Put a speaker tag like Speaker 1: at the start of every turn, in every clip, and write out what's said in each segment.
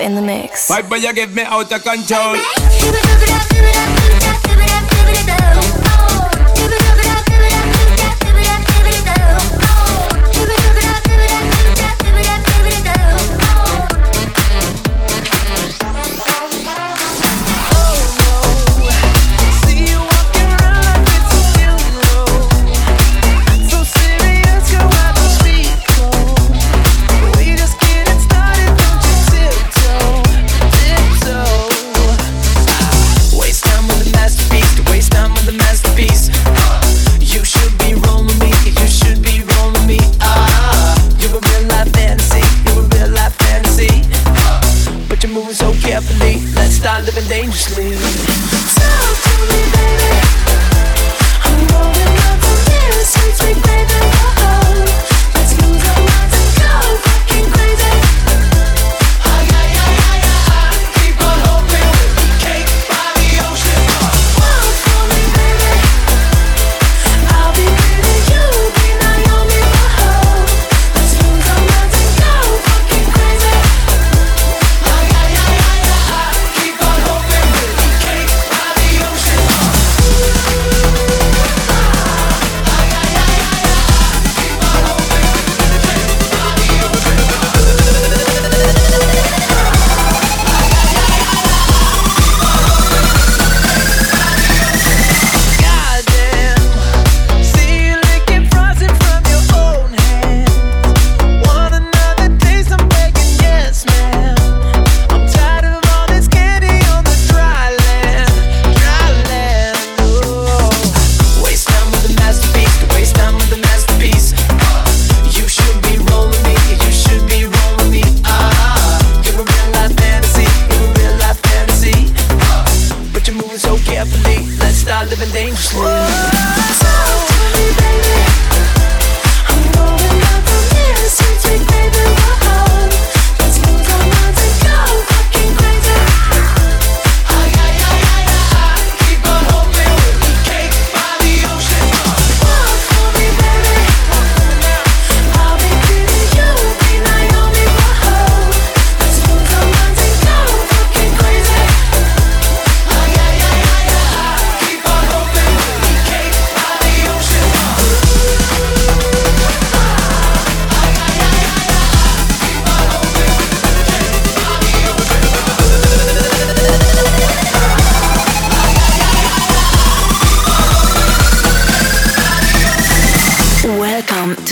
Speaker 1: in the mix.
Speaker 2: Why, but you give me out of control.
Speaker 3: sleep.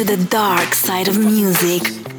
Speaker 3: the
Speaker 1: dark side of music.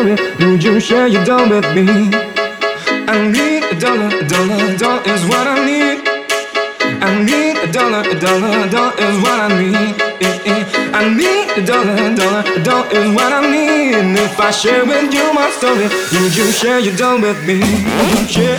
Speaker 4: tell me,
Speaker 5: would you share your dough with me? I need a dollar, a dollar, a dollar is what I need. I need a dollar, a dollar, a dollar is what I need. I need a dollar, a dollar, a dollar is what I need. And if I share with you my story, would you share your dough with me? Share.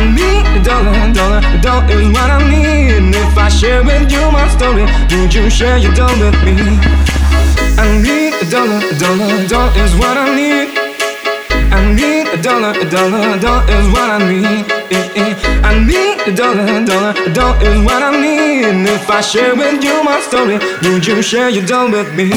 Speaker 5: I need darling, darling, dough is what I need. And if I share with you my story, would you share your dough with me? I need a dollar, a dollar, a dollar is what I need. I need a dollar, a dollar, a dollar is what I need. I need a dollar, a dollar, a dollar is what I need. And if I share with you my story, would you share your dough with me?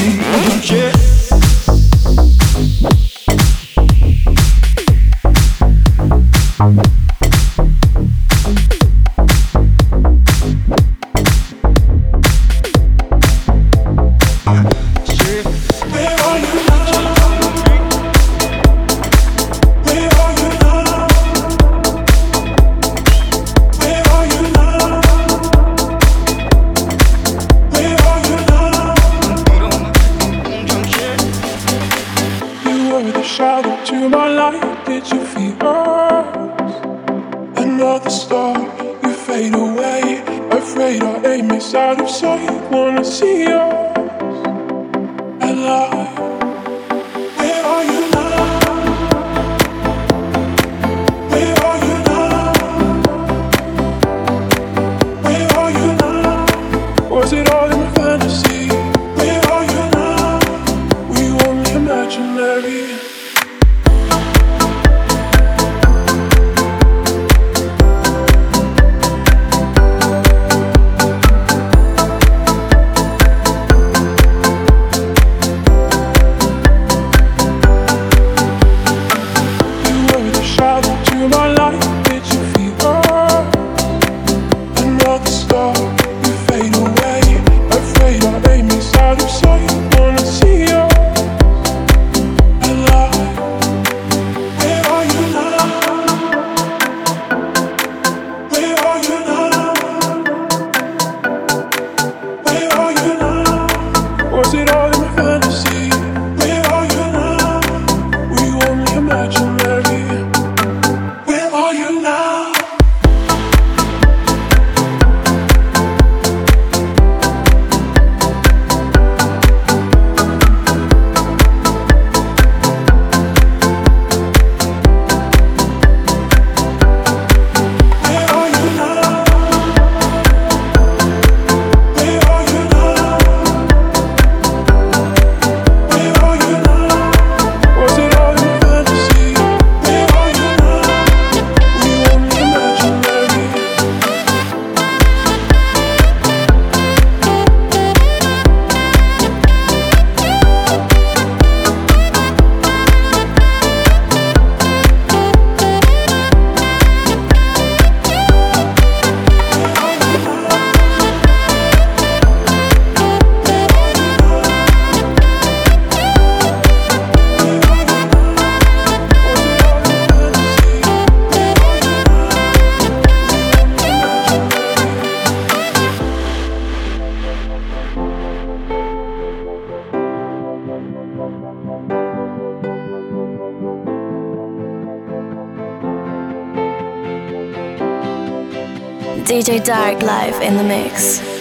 Speaker 6: DJ Dark live in the mix.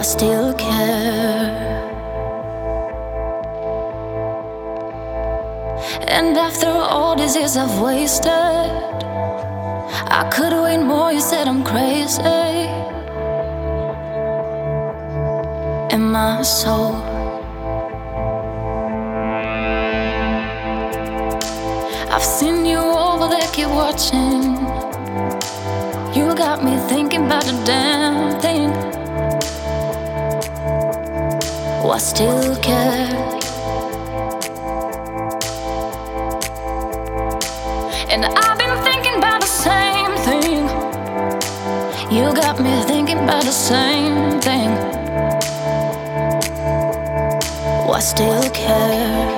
Speaker 7: I still care. And after all these years I've wasted, I could wait more. You said I'm crazy. In my soul. I've seen you over there, keep watching. You got me thinking about the damn thing. I still care? And I've been thinking about the same thing. You got me thinking about the same thing. I still care?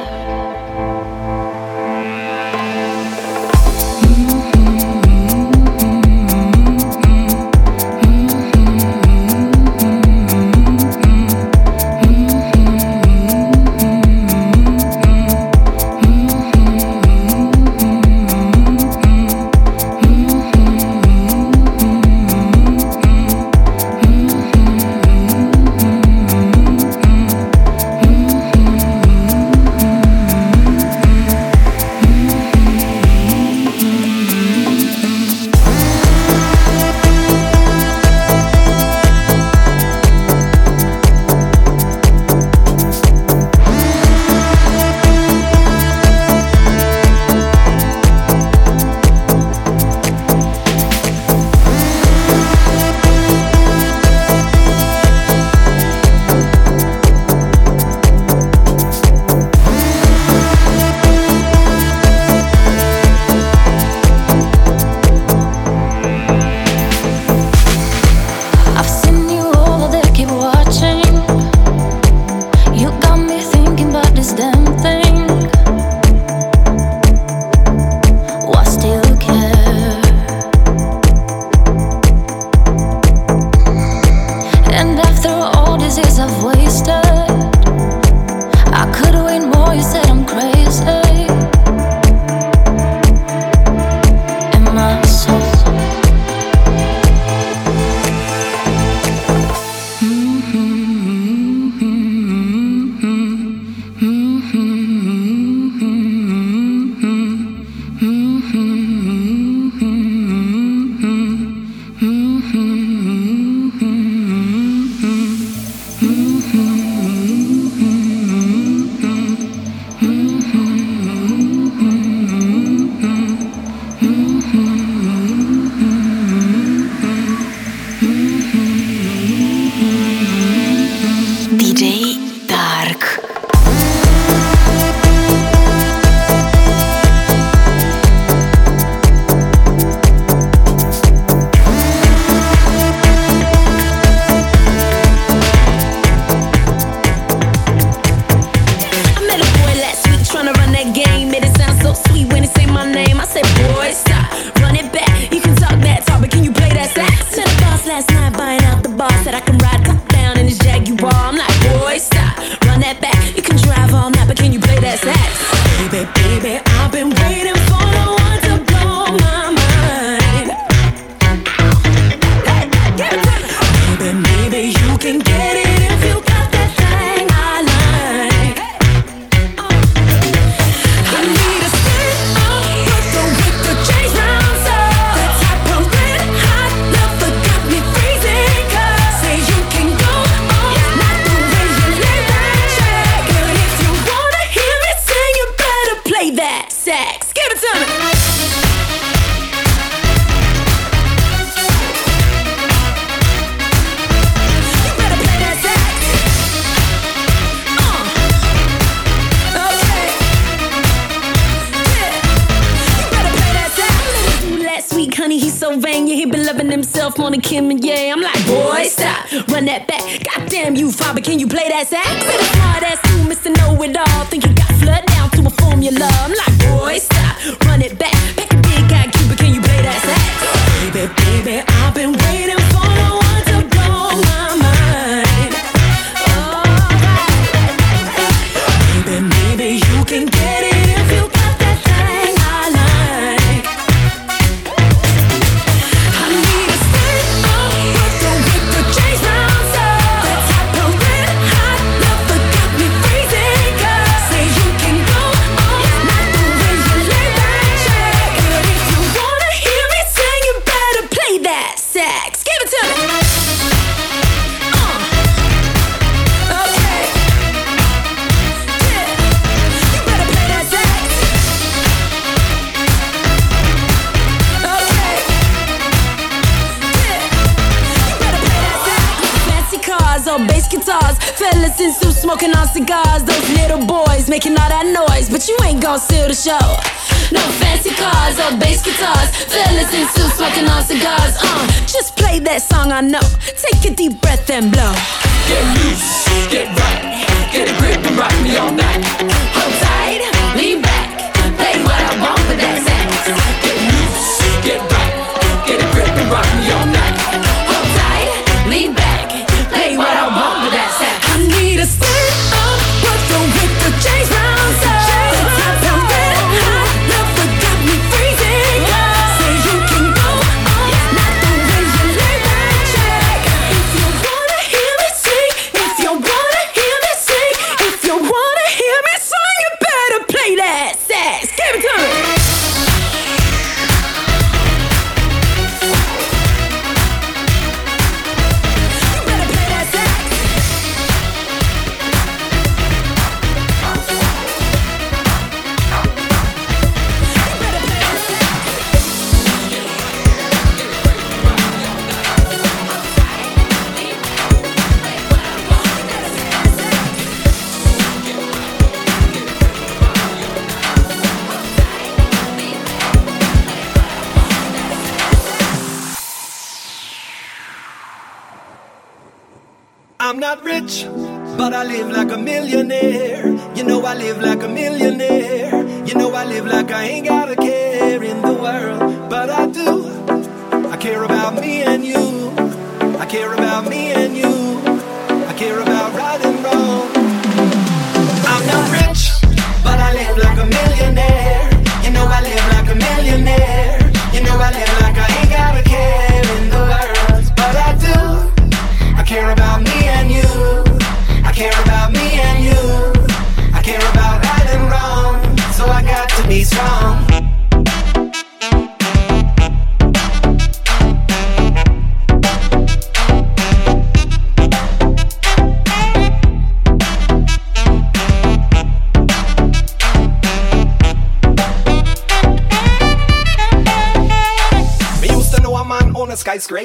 Speaker 7: Medicine still smoking all cigars. Uh, just play that song I know. Take a deep breath and blow.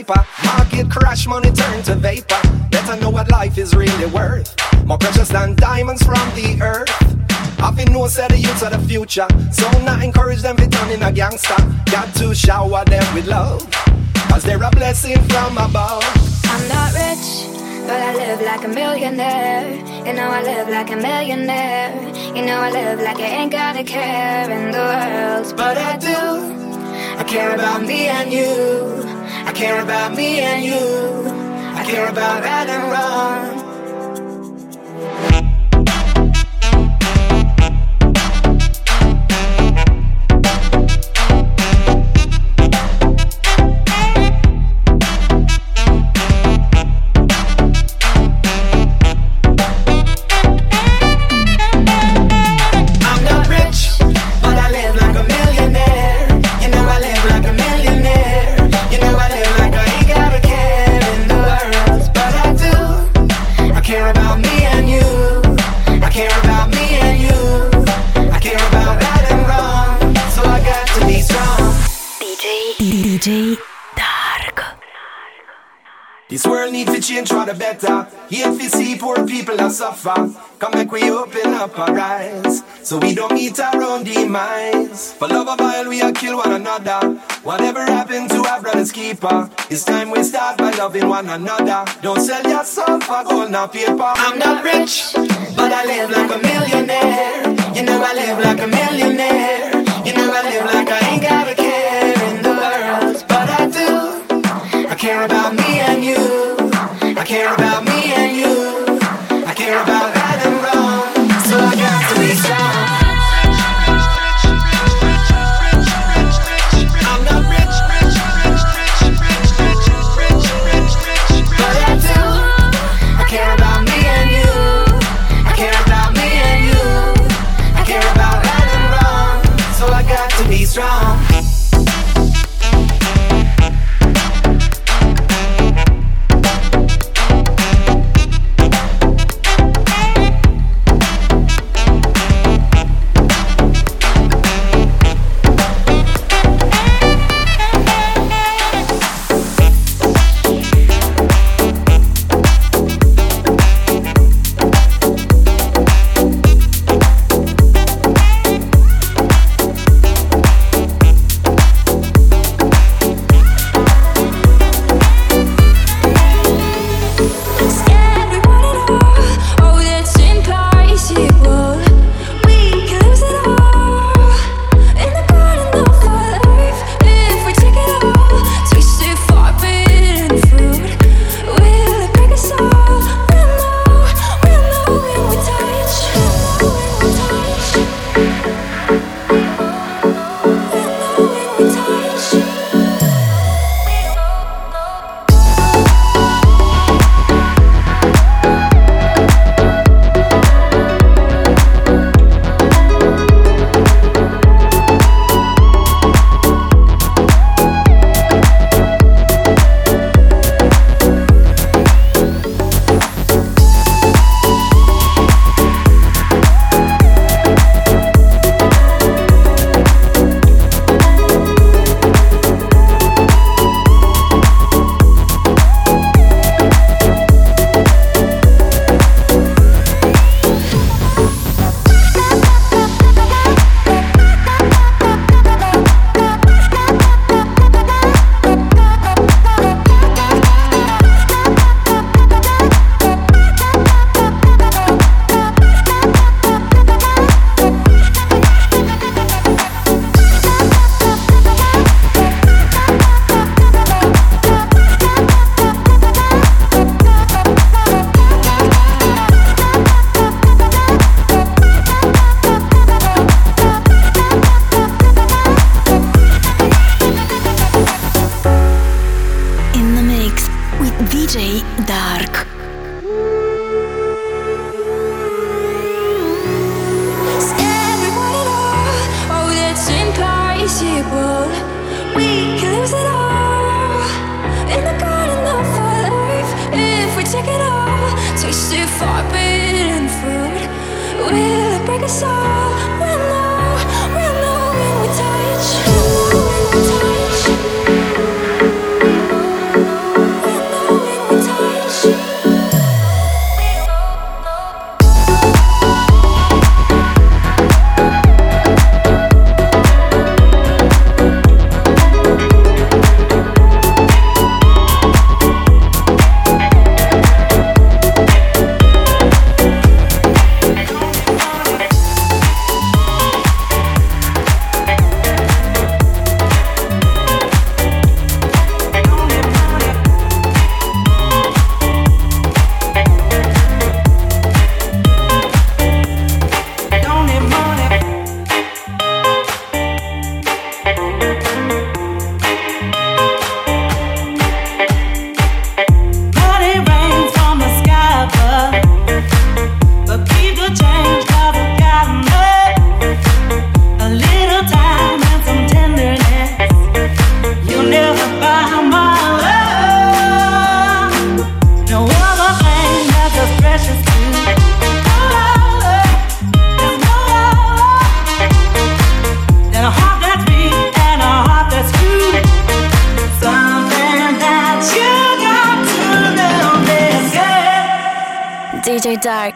Speaker 4: scraper. Market crash, money turn to vapor. Better know what life is really worth. More precious than diamonds from the earth. I've been no set the youth of the future. So not encourage them to turn in a gangster. Got to shower them with love. Cause they're a blessing from above.
Speaker 8: I'm not rich, but I live like a millionaire. You know I live like a millionaire. You know I live like I ain't got a care in the world.
Speaker 4: But I do. I care about me and you. I care about me and you. I care about right and wrong. The better. Hate to see poor people that suffer. Come back, we open up our eyes. So we don't meet our own demise. For love of oil, we are kill one another. Whatever happened to our brother's keeper? It's time we start by loving one another. Don't sell your for gold or paper. I'm not rich, but I live like a millionaire. You know I live like a millionaire. You know I live like I ain't got a care in the world, but I do. I care about me and you. Care about me and you. I care about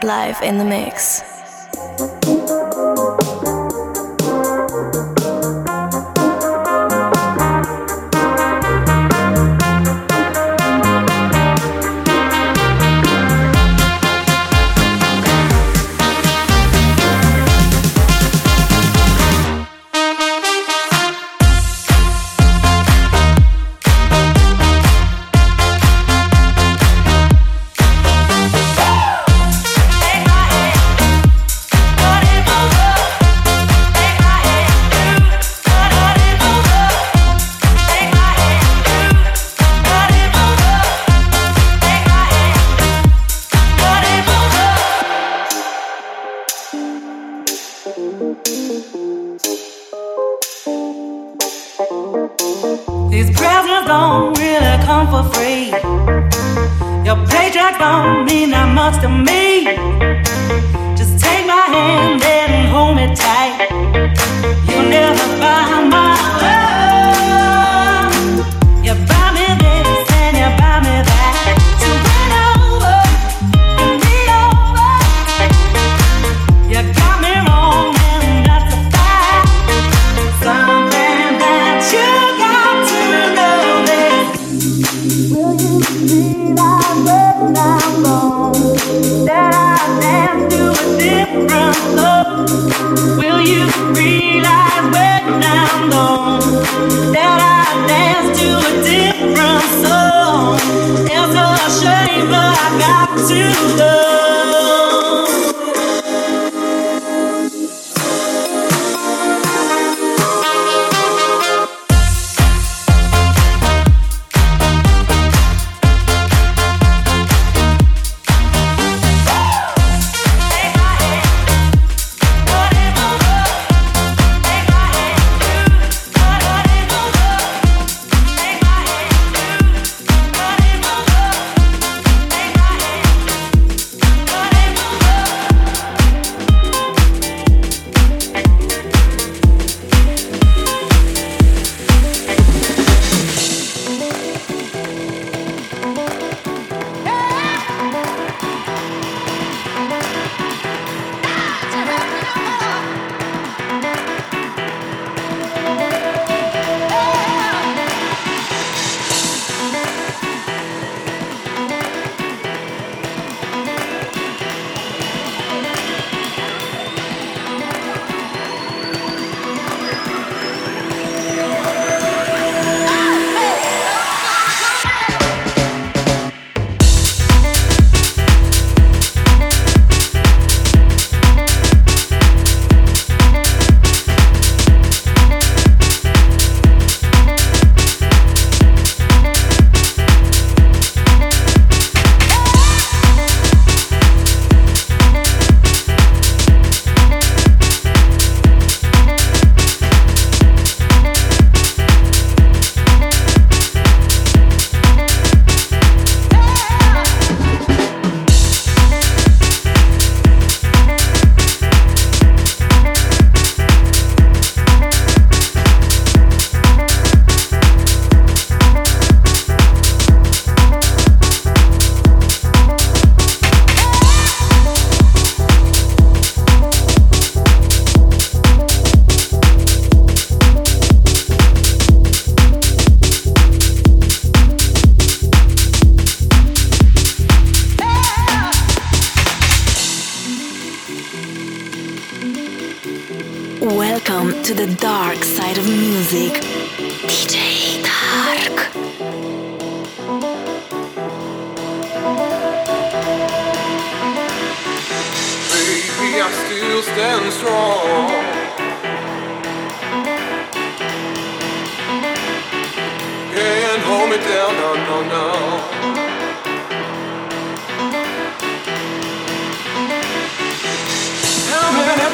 Speaker 1: live in the mix.
Speaker 7: on
Speaker 1: for free. Your
Speaker 9: paycheck don't mean that much to me. Just take my hand and hold me tight. You'll never find my to love.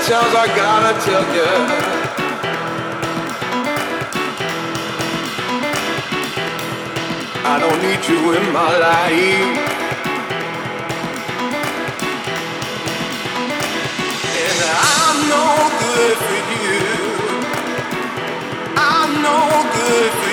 Speaker 9: chance I gotta tell you. I don't need you in my life. And I'm no good for you. I'm no good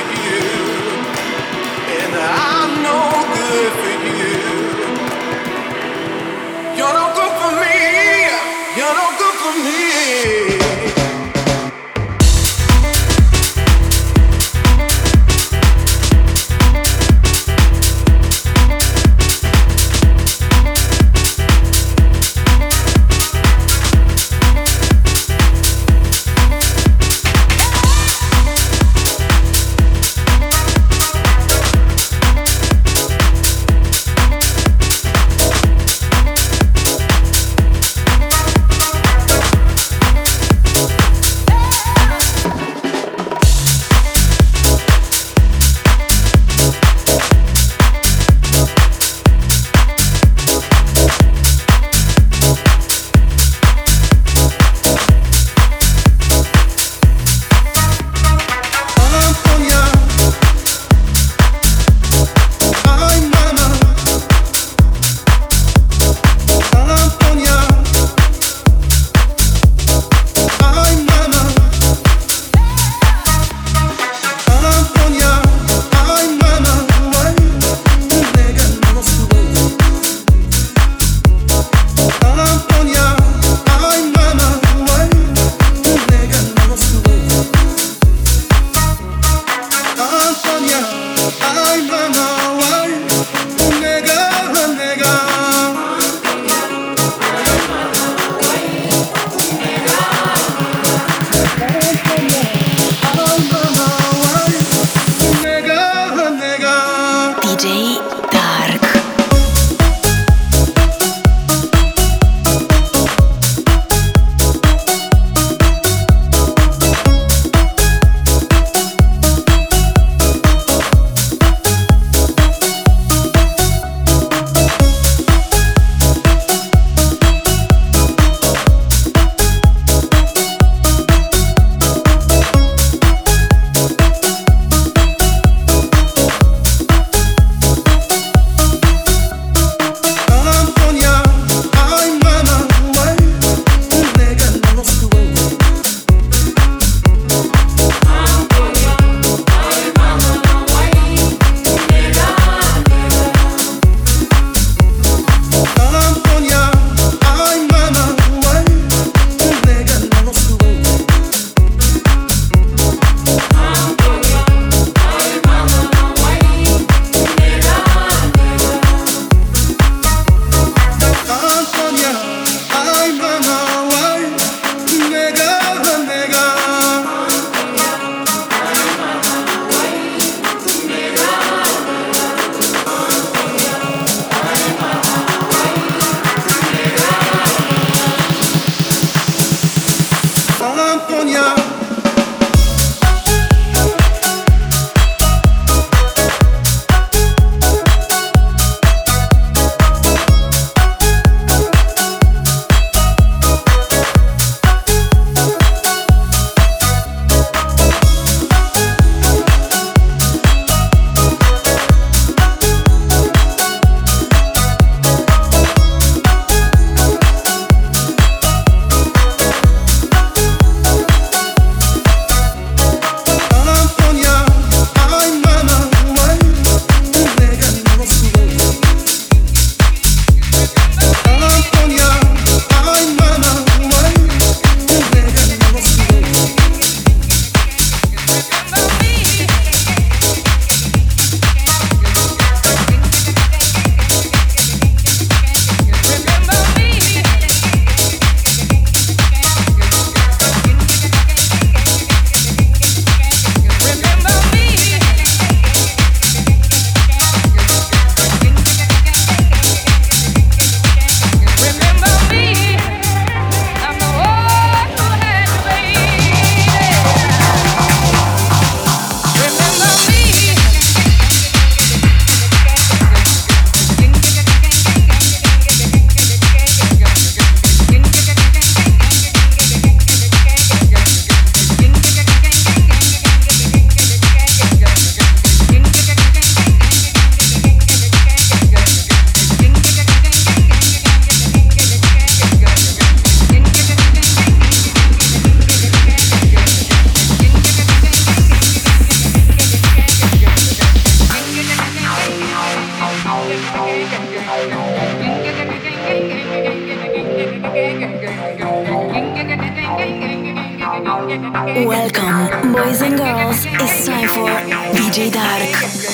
Speaker 9: DJ Dark.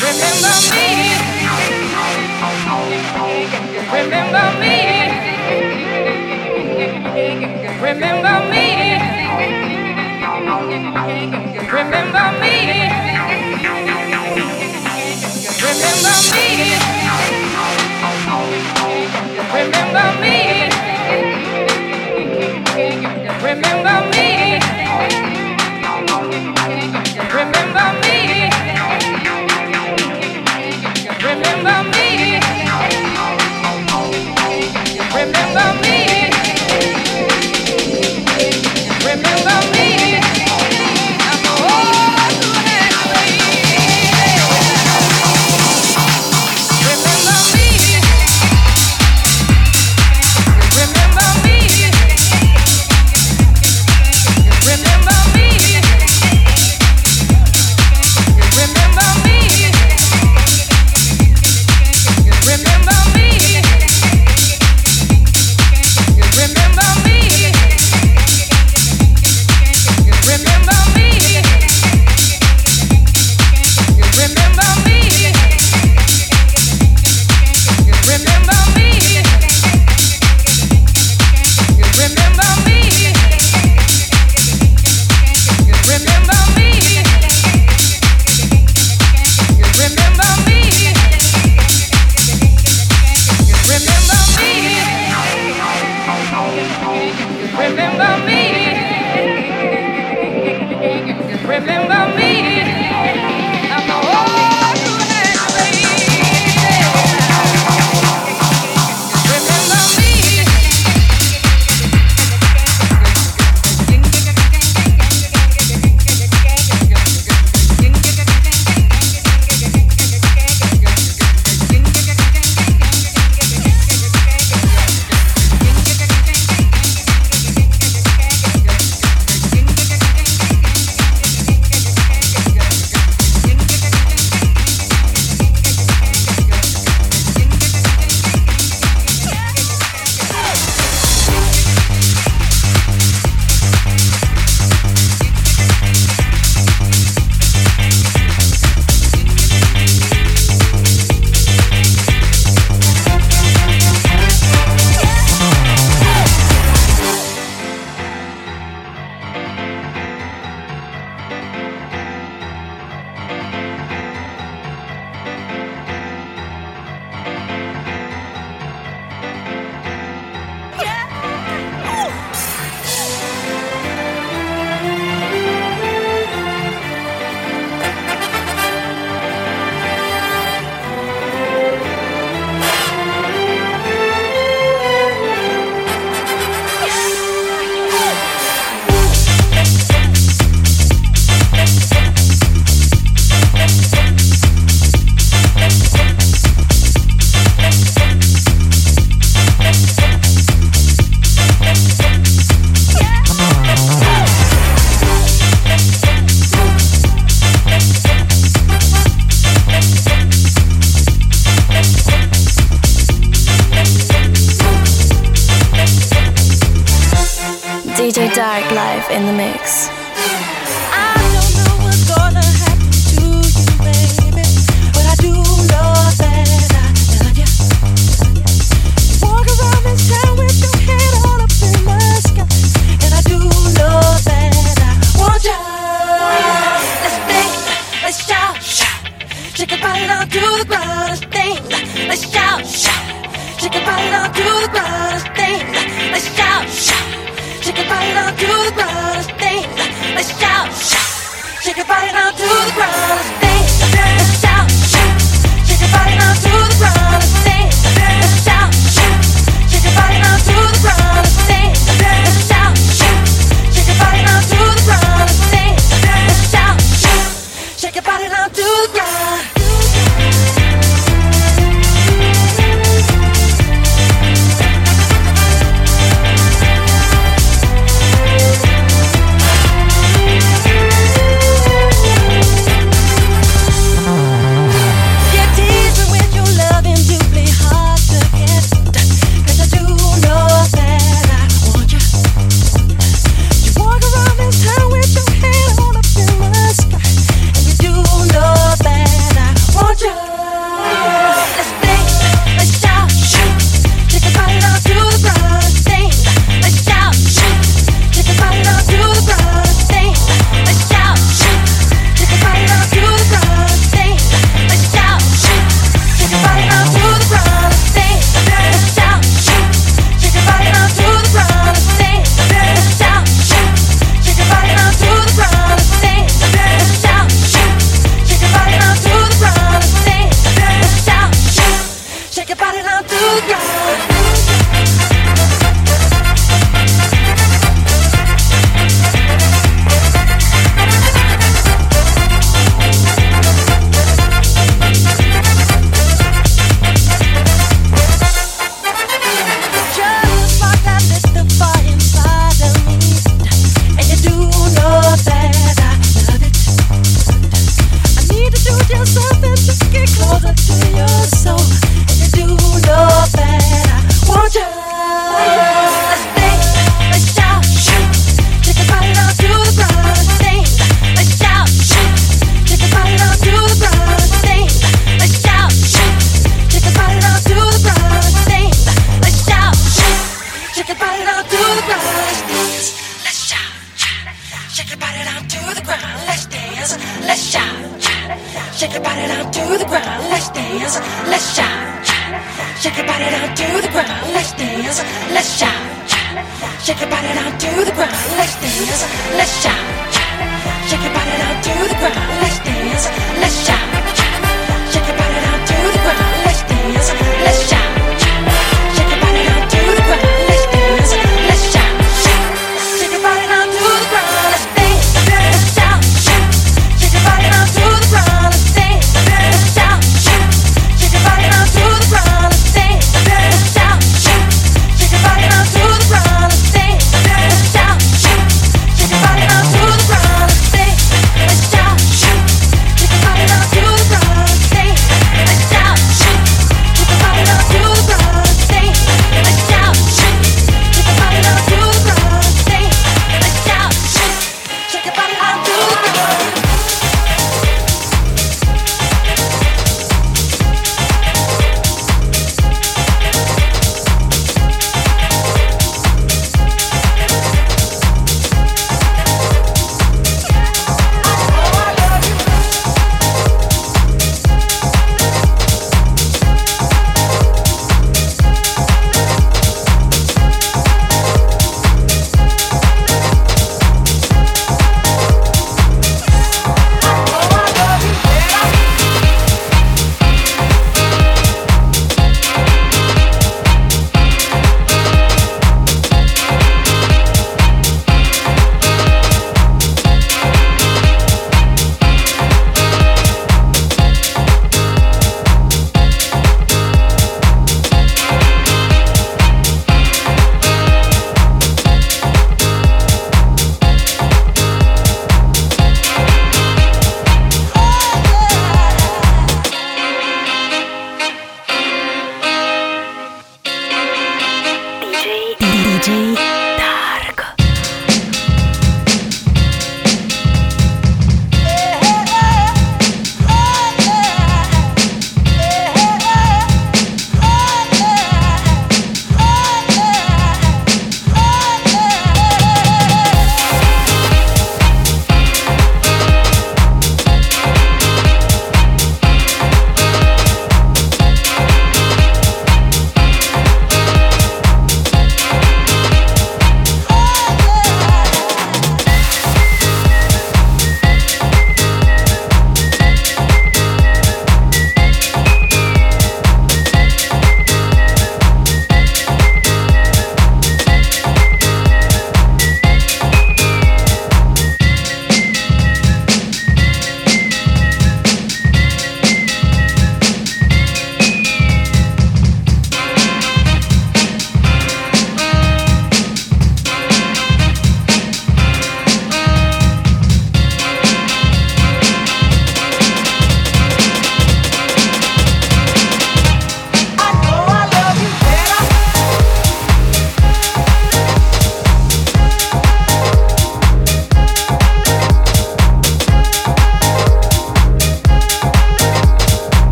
Speaker 9: Remember me. Remember me. Remember me. Remember me. Remember me. Remember me. Remember me.